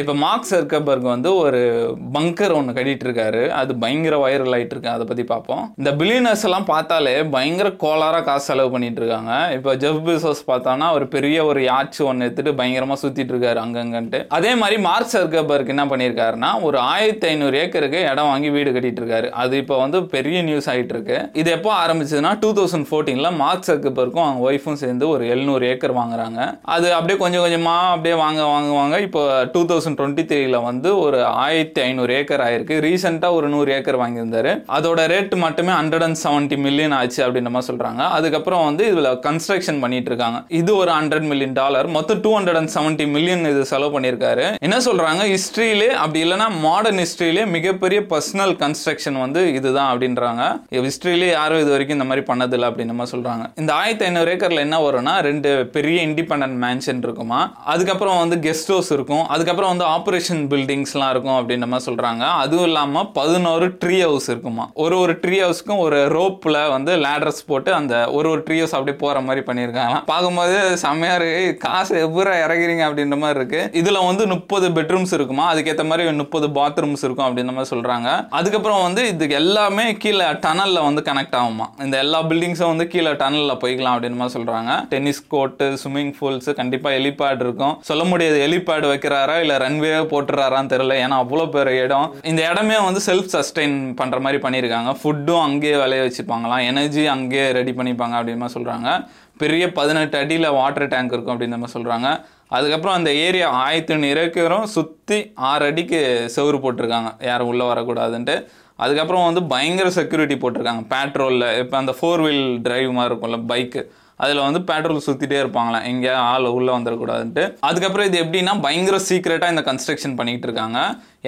இப்போ மார்க் சர்க்கபர்க் வந்து ஒரு பங்கர் ஒன்று கட்டிட்டு இருக்காரு அது பயங்கர வைரல் ஆகிட்டு இருக்கு அதை பற்றி பார்ப்போம் இந்த பில்லியனர்ஸ் எல்லாம் பார்த்தாலே பயங்கர கோளாராக காசு செலவு பண்ணிட்டு இருக்காங்க இப்போ ஜெஃப் பிசோஸ் பார்த்தோன்னா ஒரு பெரிய ஒரு யாட்ச் ஒன்று எடுத்துட்டு பயங்கரமாக சுற்றிட்டு இருக்காரு அங்கங்கன்ட்டு. அதே மாதிரி மார்க் சர்க்கபர்க் என்ன பண்ணியிருக்காருன்னா ஒரு ஆயிரத்தி ஐநூறு ஏக்கருக்கு இடம் வாங்கி வீடு கட்டிட்டு இருக்காரு அது இப்போ வந்து பெரிய நியூஸ் ஆகிட்டு இருக்கு இது எப்போ ஆரம்பிச்சதுன்னா டூ தௌசண்ட் ஃபோர்டீனில் மார்க் சர்க்கபர்க்கும் அவங்க ஒய்ஃபும் சேர்ந்து ஒரு எழுநூறு ஏக்கர் வாங்குறாங்க. அது அப்படியே கொஞ்சம் கொஞ்சமாக அப்படியே வாங்க வாங்குவாங்க இப்போ டூ தௌசண்ட் டுவெண்ட்டி த்ரீல வந்து ஒரு ஆயிரத்தி ஐநூறு ஏக்கர் ஆயிருக்கு. ரீசெண்டாக ஒரு நூறு ஏக்கர் வாங்கியிருந்தாரு. அதோட ரேட் மட்டுமே ஹண்ட்ரட் அண்ட் செவன்ட்டி மில்லியன் ஆச்சு அப்படின்ற மாதிரி சொல்றாங்க. அதுக்கப்புறம் வந்து இதுல கன்ஸ்ட்ரக்ஷன் பண்ணிட்டு இருக்காங்க. இது ஒரு ஹண்ட்ரட் மில்லியன் டாலர் மொத்தம் two hundred and seventy million இது செலவு பண்ணியிருக்காரு. என்ன சொல்றாங்க? ஹிஸ்டரியிலே அப்படி இல்லைன்னா மாடர்ன் ஹிஸ்டரியிலே மிகப்பெரிய பர்சனல் கன்ஸ்ட்ரக்ஷன் வந்து இதுதான் அப்படின்றாங்க. ஹிஸ்டரியிலே யாரும் இது வரைக்கும் இந்த மாதிரி பண்ணதில்லை அப்படின்னு மாதிரி சொல்றாங்க. இந்த ஆயிரத்தி ஐநூறு ஏக்கர்ல என்ன வரும்னா ரெண்டு பெரிய இண்டிபெண்டன்ட் மேன்ஷன் இருக்குமா. அதுக்கப்புறம் வந்து கெஸ்ட் ஹவுஸ் இருக்கும். அதுக்கப்புறம் வந்து ஆப்ரேஷன் பில்டிங்ஸ்லாம் இருக்கும் அப்படின்ற மாதிரி சொல்கிறாங்க அதுவும் இல்லாமல் பதினோரு ட்ரீ ஹவுஸ் இருக்குமா? ஒரு ஒரு ட்ரீ ஹவுஸ்க்கும் ஒரு ரோப்பில் வந்து லேடர்ஸ் போட்டு அந்த ஒரு ஒரு ட்ரீ ஹவுஸ் அப்படியே போகிற மாதிரி பண்ணியிருக்காங்க. பார்க்கும்போது செம்மையாக இருக்கு. காசு எவ்வளோ இறங்குறீங்க அப்படின்ற மாதிரி இருக்குது இதில் வந்து முப்பது பெட்ரூம்ஸ் இருக்குமா? அதுக்கேற்ற மாதிரி முப்பது பாத்ரூம்ஸ் இருக்கும் அப்படின்ற மாதிரி சொல்கிறாங்க அதுக்கப்புறம் வந்து இது எல்லாமே கீழே டனலில் வந்து கனெக்ட் ஆகுமா? இந்த எல்லா பில்டிங்ஸும் வந்து கீழே டனலில் போய்க்கலாம் அப்படின்னு மாதிரி சொல்கிறாங்க டென்னிஸ் கோர்ட்டு ஸ்விம்மிங் பூல்ஸ் கண்டிப்பாக ஹெலிபேட் இருக்கும். சொல்ல முடியாது ஹெலிபேட் வைக்கிறாரா இல்லை ரன்வே போட்டுறாரான்னு தெரியல. ஏன்னா அவ்வளோ பெரிய இடம். இந்த இடமே வந்து செல்ஃப் சஸ்டெயின் பண்ணுற மாதிரி பண்ணியிருக்காங்க. ஃபுட்டும் அங்கேயே விளைய வச்சுப்பாங்களாம் எனர்ஜி அங்கேயே ரெடி பண்ணிப்பாங்க அப்படின்னு சொல்கிறாங்க பெரிய பதினெட்டு அடியில் வாட்டர் டேங்க் இருக்கும் அப்படின்ற மாதிரி சொல்கிறாங்க அதுக்கப்புறம் அந்த ஏரியா ஆயிரத்தி ஐநூறு சுற்றி ஆறு அடிக்கு செவுரு போட்டிருக்காங்க. யாரும் உள்ளே வரக்கூடாதுன்ட்டு. அதுக்கப்புறம் வந்து பயங்கர செக்யூரிட்டி போட்டிருக்காங்க. பேட்ரோலில் இப்போ அந்த ஃபோர் வீல் டிரைவ் மாதிரி இருக்கும்ல பைக்கு அதில் வந்து பெட்ரோல் சுற்றிட்டே இருப்பாங்களாம் எங்கே ஆள் உள்ளே வந்துடக்கூடாதுன்ட்டு அதுக்கப்புறம் இது எப்படின்னா பயங்கர சீக்ரெட்டாக இந்த கன்ஸ்ட்ரக்ஷன் பண்ணிகிட்டு இருக்காங்க.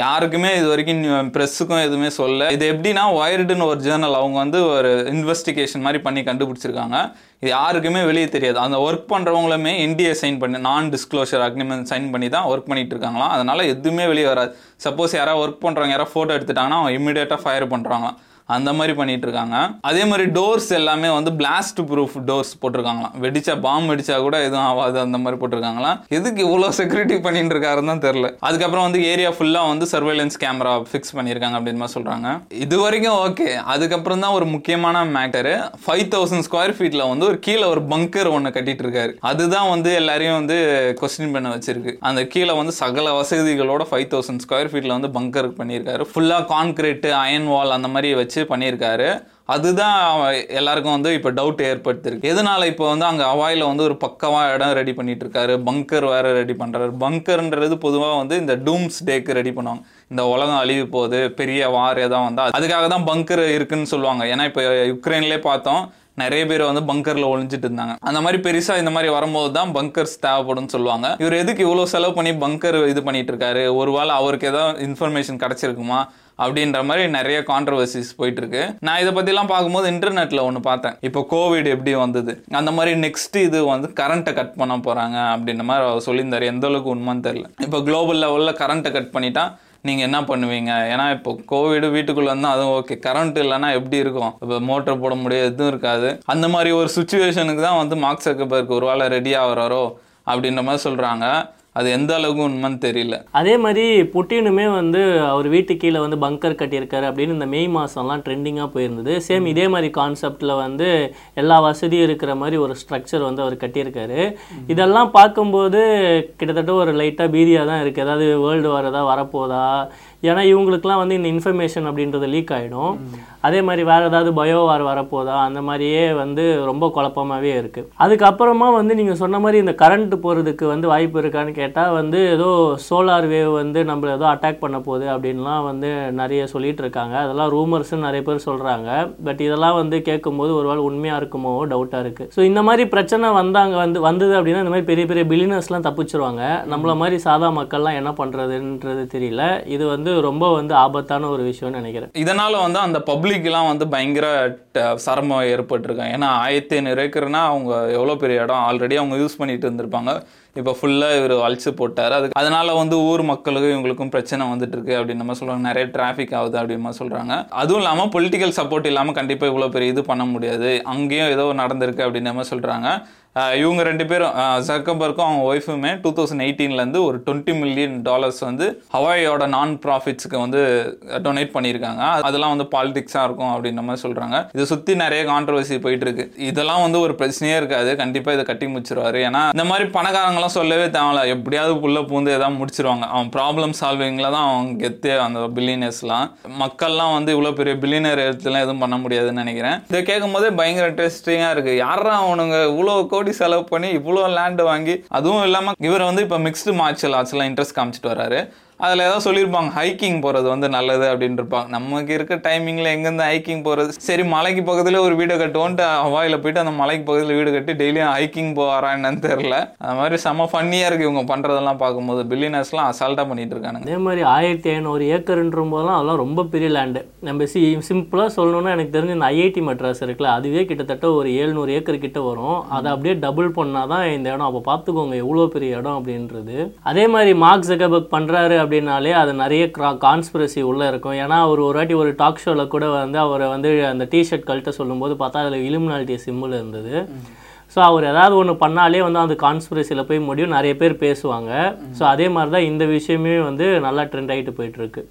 யாருக்குமே இது வரைக்கும் ப்ரெஸ்ஸுக்கும் எதுவுமே சொல்ல இது எப்படின்னா ஒயர்டுன்னு ஒரு ஜேர்னல் அவங்க வந்து ஒரு இன்வெஸ்டிகேஷன் மாதிரி பண்ணி கண்டுபிடிச்சிருக்காங்க. இது யாருக்குமே வெளியே தெரியாது. அந்த ஒர்க் பண்ணுறவங்களுமே என்டிஏ சைன் பண்ணி நான் டிஸ்க்ளோஷர் அக்ரிமெண்ட் சைன் பண்ணி தான் ஒர்க் பண்ணிட்டு இருக்காங்களாம். அதனால் எதுவுமே வெளியே வராது. சப்போஸ் யாராவது ஒர்க் பண்ணுறவங்க யாராவது ஃபோட்டோ எடுத்துட்டாங்கன்னா அவங்க இமீடியட்டாக ஃபயர் பண்ணுறாங்களாம் அந்த மாதிரி பண்ணிட்டு இருக்காங்க அதே மாதிரி டோர்ஸ் எல்லாமே வந்து பிளாஸ்ட் ப்ரூஃப் டோர்ஸ் போட்டிருக்காங்களாம். வெடிச்சா பாம்பு வெடிச்சா கூட எதுவும் ஆகாது அந்த மாதிரி போட்டிருக்காங்களாம். எதுக்கு இவ்வளோ செக்யூரிட்டி பண்ணிட்டு இருக்காருன்னு தான் தெரியல. அதுக்கப்புறம் வந்து ஏரியா ஃபுல்லாக வந்து சர்வேலன்ஸ் கேமரா ஃபிக்ஸ் பண்ணியிருக்காங்க அப்படின்னு மாதிரி சொல்றாங்க. இது வரைக்கும் ஓகே அதுக்கப்புறம் தான் ஒரு முக்கியமான மேட்டரு ஃபைவ் தௌசண்ட் ஸ்கொயர் ஃபீட்ல வந்து ஒரு கீழே ஒரு பங்கர் ஒன்று கட்டிட்டு இருக்காரு அதுதான் வந்து எல்லாரையும் வந்து கொஸ்டின் பண்ண வச்சிருக்கு. அந்த கீழே வந்து சகல வசதிகளோட ஃபைவ் தௌசண்ட் ஸ்கொயர் ஃபீட்ல வந்து பங்கர் பண்ணியிருக்காரு. ஃபுல்லாக கான்கிரீட் அயன் வால் அந்த மாதிரி வச்சு பண்ணியிருக்காரு. அதுதான் எல்லாருக்கும் வந்து இப்போ டவுட் ஏற்படுத்திருக்கு எதனால இப்போ வந்து அங்கே அவாயில் வந்து ஒரு பக்கவா இடம் ரெடி பண்ணிட்டு இருக்காரு பங்கர் வேற ரெடி பண்ணுறாரு பங்கர்ன்றது பொதுவாக வந்து இந்த டூம்ஸ் டேக்கு ரெடி பண்ணுவாங்க. இந்த உலகம் அழிவு போகுது பெரிய வார் எதாவது வந்தால் அதுக்காக தான் பங்கர் இருக்குன்னு சொல்லுவாங்க. ஏன்னா இப்போ யுக்ரைன்லேயே பார்த்தோம் நிறைய பேர் வந்து பங்கர்ல ஒழிஞ்சிட்டு இருந்தாங்க. அந்த மாதிரி பெருசா இந்த மாதிரி வரும்போது தான் பங்கர்ஸ் தேவைப்படும் சொல்லுவாங்க. இவர் எதுக்கு இவ்வளவு செலவு பண்ணி பங்கர் இது பண்ணிட்டு இருக்காரு? ஒருவேளை அவருக்கு ஏதாவது இன்ஃபர்மேஷன் கிடைச்சிருக்குமா? அப்படின்ற மாதிரி நிறைய கான்ட்ரவர்சிஸ் போயிட்டு இருக்கு நான் இதை பத்திலாம் பார்க்கும்போது இன்டர்நெட்ல ஒன்று பார்த்தேன். இப்போ கோவிட் எப்படி வந்தது? அந்த மாதிரி நெக்ஸ்ட் இது வந்து கரண்ட்டை கட் பண்ண போறாங்க அப்படின்ற மாதிரி அவர் சொல்லியிருந்தாரு. எந்த அளவுக்கு உண்மைன்னு தெரியல. இப்போ குளோபல் லெவலில் கரண்ட்டை கட் பண்ணிட்டா நீங்கள் என்ன பண்ணுவீங்க? ஏன்னா இப்போ கோவிட் வீட்டுக்குள்ளே இருந்தால் அதுவும் ஓகே கரண்ட் இல்லைன்னா எப்படி இருக்கும்? இப்போ மோட்டர் போட முடியாது எதுவும் இருக்காது. அந்த மாதிரி ஒரு சுச்சுவேஷனுக்கு தான் வந்து மார்க் சக்கபர்க் ஒரு வேளை ரெடி ஆகுறாரோ அப்படின்ற மாதிரி சொல்கிறாங்க அது எந்த அளவுக்கு உண்மைன்னு தெரியல. அதே மாதிரி புட்டினுமே வந்து அவர் வீட்டு கீழே வந்து பங்கர் கட்டியிருக்காரு அப்படின்னு இந்த மே மாதம்லாம் ட்ரெண்டிங்காக போயிருந்தது. சேம் இதே மாதிரி கான்செப்டில் வந்து எல்லா வசதியும் இருக்கிற மாதிரி ஒரு ஸ்ட்ரக்சர் வந்து அவர் கட்டியிருக்காரு. இதெல்லாம் பார்க்கும்போது கிட்டத்தட்ட ஒரு லைட்டாக பீதியாக தான் இருக்குது ஏதாவது வேர்ல்டு வார் ஏதாவது வரப்போதா? ஏன்னா இவங்களுக்குலாம் வந்து இந்த இன்ஃபர்மேஷன் அப்படின்றது லீக் ஆகிடும் அதே மாதிரி வேறு ஏதாவது பயோ வார் வரப்போதா? அந்த மாதிரியே வந்து ரொம்ப குழப்பமாகவே இருக்குது அதுக்கப்புறமா வந்து நீங்கள் சொன்ன மாதிரி இந்த கரண்ட் போகிறதுக்கு வந்து வாய்ப்பு இருக்கான்னு கேட்டால் வந்து ஏதோ சோலார் வேவ் வந்து நம்மளை ஏதோ அட்டாக் பண்ண போகுது அப்படின்லாம் வந்து நிறைய சொல்லிகிட்டு இருக்காங்க. அதெல்லாம் ரூமர்ஸ்னு நிறைய பேர் சொல்கிறாங்க பட் இதெல்லாம் வந்து கேட்கும்போது ஒரு ஒருவேளை உண்மையாக இருக்குமோ டவுட்டாக இருக்குது ஸோ இந்த மாதிரி பிரச்சனை வந்தாங்க வந்து வந்தது அப்படின்னா இந்த மாதிரி பெரிய பெரிய பில்லினர்ஸ்லாம் தப்பிச்சிருவாங்க. நம்மள மாதிரி சாதா மக்கள்லாம் என்ன பண்ணுறதுன்றது தெரியல. இது வந்து ரொம்ப வந்து ஆபத்தான ஒரு விஷயம்னு நினைக்கிறேன். இதனால் வந்து அந்த பப்ளிக்லாம் வந்து பயங்கர சிரமம் ஏற்பட்டிருக்காங்க. ஏன்னா ஆயிரத்தி ஐநூறு ஏக்கர்னா அவங்க எவ்வளோ பெரிய இடம்? ஆல்ரெடி அவங்க யூஸ் பண்ணிட்டு இருந்திருப்பாங்க. இப்போ ஃபுல்லாக இவர் அழிச்சு போட்டார். அதுக்கு அதனால வந்து ஊர் மக்களுக்கும் இவங்களுக்கும் பிரச்சனை வந்துட்டு இருக்கு அப்படின்னு நம்ம சொல்கிறாங்க நிறைய டிராஃபிக் ஆகுது அப்படின்னு சொல்கிறாங்க அதுவும் இல்லாமல் பொலிட்டிக்கல் சப்போர்ட் இல்லாமல் கண்டிப்பாக இவ்வளோ பெரிய இது பண்ண முடியாது. அங்கேயும் ஏதோ நடந்திருக்கு அப்படின்னு நம்ம சொல்கிறாங்க இவங்க ரெண்டு பேரும் ஜக்கபர்க்கும் அவங்க ஒய்ஃபுமே டூ தௌசண்ட் எயிட்டீன்லேருந்து ஒரு டுவெண்ட்டி மில்லியன் டாலர்ஸ் வந்து ஹவாயோட நான் ப்ராஃபிட்ஸ்க்கு வந்து டொனேட் பண்ணியிருக்காங்க. அதெல்லாம் வந்து பாலிடிக்ஸாக இருக்கும் அப்படின்ற மாதிரி சொல்கிறாங்க இதை சுற்றி நிறைய கான்ட்ரவர்சி போயிட்டு இருக்கு இதெல்லாம் வந்து ஒரு பிரச்சனையே இருக்காது. கண்டிப்பாக இதை கட்டி முடிச்சிருவாரு. ஏன்னா இந்த மாதிரி பணக்காரங்களாம் சொல்லவே தேவையில்ல. எப்படியாவது புள்ள பூந்து எதாவது முடிச்சிருவாங்க. அவன் ப்ராப்ளம் சால்விங்கில் தான் அவங்க கெத்தே அந்த பில்லியனர்ஸ்லாம் மக்கள்லாம் வந்து இவ்வளோ பெரிய பில்லியனர் எழுத்துலாம் எதுவும் பண்ண முடியாதுன்னு நினைக்கிறேன். இதை கேட்கும் போதே பயங்கர இன்ட்ரெஸ்டிங்காக இருக்குது யாரா அவனுங்க? இவ்வளோ கோடி செலவு பண்ணி இவ்வளோ லேண்டு வாங்கி அதுவும் இல்லாமல் இவர் வந்து இப்போ மிக்ஸ்டு மார்ஷியல் ஆர்ட்ஸ்லாம் இன்ட்ரெஸ்ட் காமிச்சிட்டு வராரு அதில் ஏதாவது சொல்லியிருப்பாங்க ஹைக்கிங் போகிறது வந்து நல்லது அப்படின்ட்டு இருப்பாங்க. நமக்கு இருக்க டைமிங்கில் எங்கேருந்து ஹைக்கிங் போகிறது சரி மலைக்கு பக்கத்தில் ஒரு வீடு கட்டுவோன்ட்டு ஹவாயில் போயிட்டு அந்த மலைக்கு பக்கத்தில் வீடு கட்டி டெய்லியும் ஹைக்கிங் போகிறா என்னன்னு தெரில அது மாதிரி செம்ம ஃபன்னியாக இருக்குது இவங்க பண்ணுறதெல்லாம் பார்க்கும்போது. பில்லினர்ஸ்லாம் அசால்ட்டாக பண்ணிகிட்டு இருக்காங்க அதே மாதிரி ஆயிரத்தி ஐநூறு ஏக்கர்ன்ற போதெல்லாம் அதெல்லாம் ரொம்ப பெரிய லேண்டு நம்ம சி சிம்பிளாக சொல்லணும்னா எனக்கு தெரிஞ்ச இந்த ஐஐடி மெட்ராஸ் இருக்குல்ல அதுவே கிட்டத்தட்ட ஒரு ஏழ்நூறு ஏக்கர் கிட்ட வரும். அதை அப்படியே டபுள் பண்ணால் தான் இந்த இடம். அப்போ பார்த்துக்கோங்க எவ்வளோ பெரிய இடம் அப்படின்றது. அதே மாதிரி மார்க் ஜகபர்க் பண்ணுறாரு அப்படின்னாலே அது நிறைய கான்ஸ்பிரசி உள்ளே இருக்கும். ஏன்னா அவர் ஒரு வாட்டி ஒரு டாக் ஷோவில் கூட வந்து அவரை வந்து அந்த டிஷர்ட் கழட்ட சொல்லும்போது பார்த்தா அதில் இலுமினாலிட்டி சிம்பிள் இருந்தது. ஸோ அவர் ஏதாவது ஒன்று பண்ணாலே வந்து அந்த கான்ஸ்பிரசியில் போய் முடியும். நிறைய பேர் பேசுவாங்க. ஸோ அதே மாதிரி தான் இந்த விஷயமே வந்து நல்லா ட்ரெண்ட் ஆகிட்டு போயிட்டுருக்கு